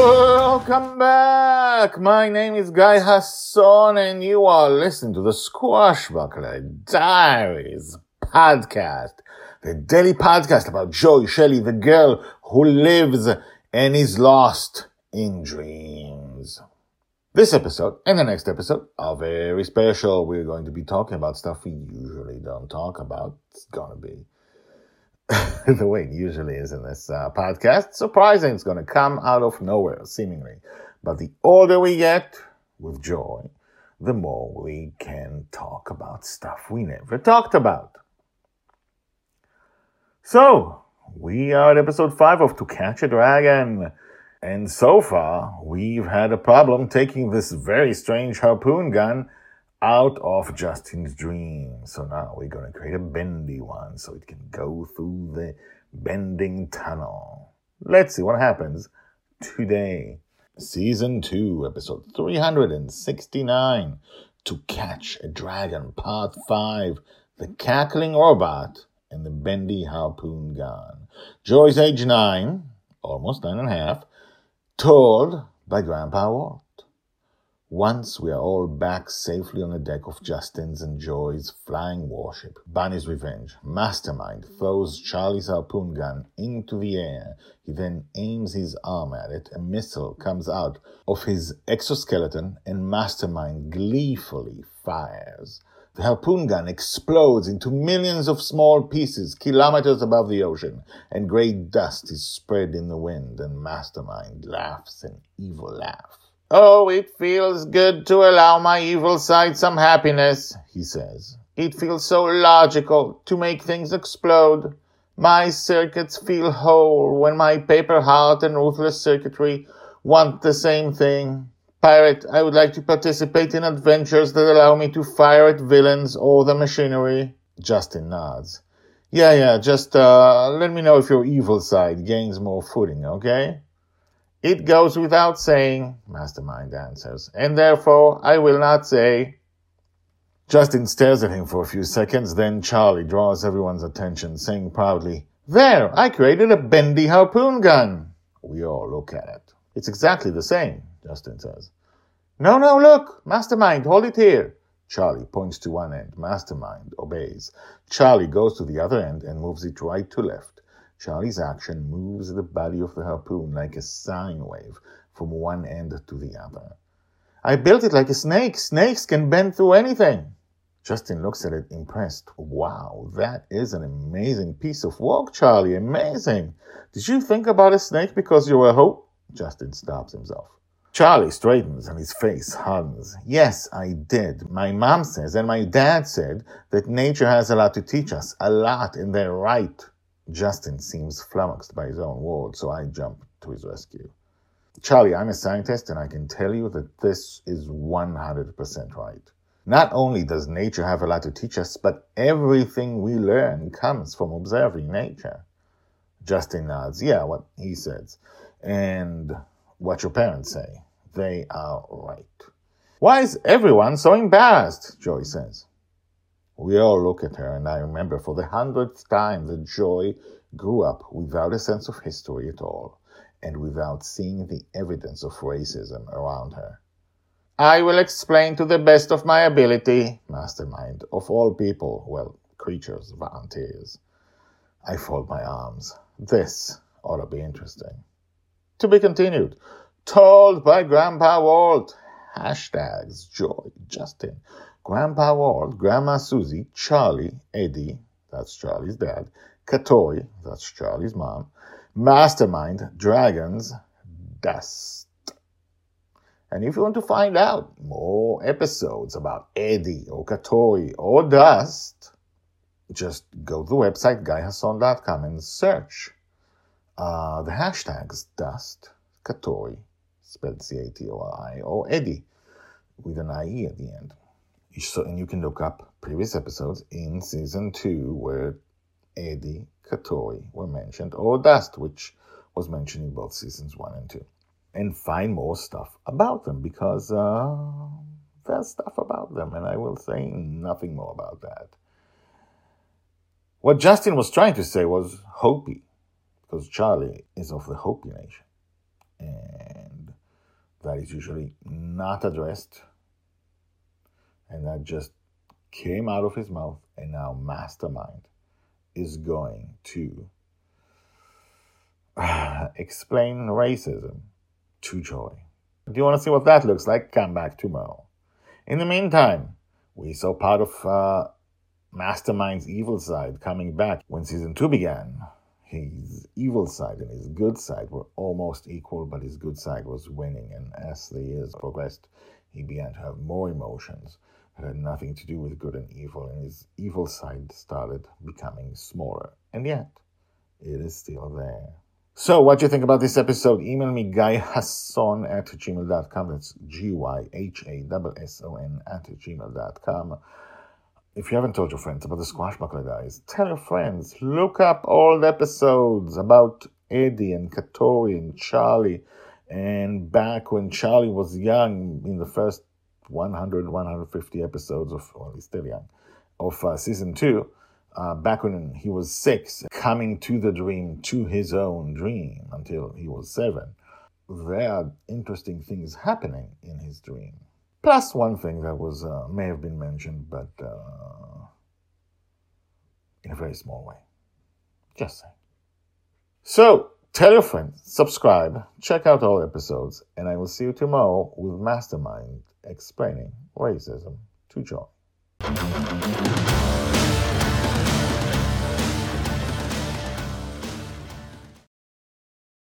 Welcome back. My name is Guy Hasson, and you are listening to the Squashbuckler Diaries podcast, the daily podcast about Joy Shelley, the girl who lives and is lost in dreams. This episode and the next episode are very special. We're going to be talking about stuff we usually don't talk about. It's gonna be the way it usually is in this uh, podcast. Surprising, it's going to come out of nowhere, seemingly. But the older we get with joy, the more we can talk about stuff we never talked about. So, we are at episode 5 of To Catch a Dragon. And so far, we've had a problem taking this very strange harpoon gun out of Justin's dream. So now we're going to create a bendy one so it can go through the bending tunnel. Let's see what happens today. Season 2, episode 369 To Catch a Dragon, part 5 The Cackling Robot and the Bendy Harpoon Gun. Joy's age 9, almost nine and a half, told by Grandpa Walt. Once we are all back safely on the deck of Justin's and Joy's flying warship, Bonny's Revenge, Mastermind throws Charlie's harpoon gun into the air. He then aims his arm at it. A missile comes out of his exoskeleton, and Mastermind gleefully fires. The harpoon gun explodes into millions of small pieces kilometers above the ocean, and gray dust is spread in the wind, and Mastermind laughs an evil laugh. Oh, it feels good to allow my evil side some happiness, he says. It feels so logical to make things explode. My circuits feel whole when my paper heart and ruthless circuitry want the same thing. Pirate, I would like to participate in adventures that allow me to fire at villains or the machinery. Justin nods. Yeah, yeah, just uh, let me know if your evil side gains more footing, okay? It goes without saying, Mastermind answers, and therefore I will not say. Justin stares at him for a few seconds, then Charlie draws everyone's attention, saying proudly, There, I created a bendy harpoon gun. We all look at it. It's exactly the same, Justin says. No, no, look, Mastermind, hold it here. Charlie points to one end. Mastermind obeys. Charlie goes to the other end and moves it right to left. Charlie's action moves the body of the harpoon like a sine wave from one end to the other. I built it like a snake. Snakes can bend through anything. Justin looks at it impressed. Wow, that is an amazing piece of work, Charlie. Amazing. Did you think about a snake because you were hope? Justin stops himself. Charlie straightens and his face hardens. Yes, I did. My mom says and my dad said that nature has a lot to teach us, a lot, and they're right. Justin seems flummoxed by his own words, so I jump to his rescue. Charlie, I'm a scientist and I can tell you that this is 100% right. Not only does nature have a lot to teach us, but everything we learn comes from observing nature. Justin nods. Yeah, what he says. And what your parents say. They are right. Why is everyone so embarrassed? Joy says. We all look at her, and I remember for the hundredth time that Joy grew up without a sense of history at all, and without seeing the evidence of racism around her. I will explain to the best of my ability, mastermind, of all people, well, creatures, volunteers. I fold my arms. This ought to be interesting. To be continued. Told by Grandpa Walt. Hashtags Joy, Justin, Grandpa Walt, Grandma Susie, Charlie, Eddie, that's Charlie's dad, Katoy, that's Charlie's mom, Mastermind, Dragons, Dust. And if you want to find out more episodes about Eddie or Catori or Dust, just go to the website guyhasson.com and search uh, the hashtags Dust, Catori, spelled C-A-T-O-R-I, or Eddie with an I-E at the end. So, and you can look up previous episodes in season two where Eddie, Katoi were mentioned, or Dust, which was mentioned in both seasons one and two. And find more stuff about them because uh, there's stuff about them, and I will say nothing more about that. What Justin was trying to say was Hopi, because Charlie is of the Hopi nation. And that is usually not addressed. And that just came out of his mouth, and now Mastermind is going to explain racism to Joy. Do you want to see what that looks like? Come back tomorrow. In the meantime, we saw part of uh, Mastermind's evil side coming back when season two began. His evil side and his good side were almost equal, but his good side was winning. And as the years progressed, he began to have more emotions that had nothing to do with good and evil, and his evil side started becoming smaller. And yet, it is still there. So, what do you think about this episode? Email me guyhasson at gmail.com. That's G Y H A S O N at gmail.com. If you haven't told your friends about the Squashbuckler guys, tell your friends. Look up old episodes about Eddie and Catori and Charlie. And back when Charlie was young in the first 100, 150 episodes of, well, he's still young, of uh, season two, uh, back when he was six, coming to the dream, to his own dream until he was seven. There are interesting things happening in his dream. Plus one thing that was uh, may have been mentioned, but uh, in a very small way. Just saying. So tell your friends, subscribe, check out all episodes, and I will see you tomorrow with Mastermind explaining racism to Joy.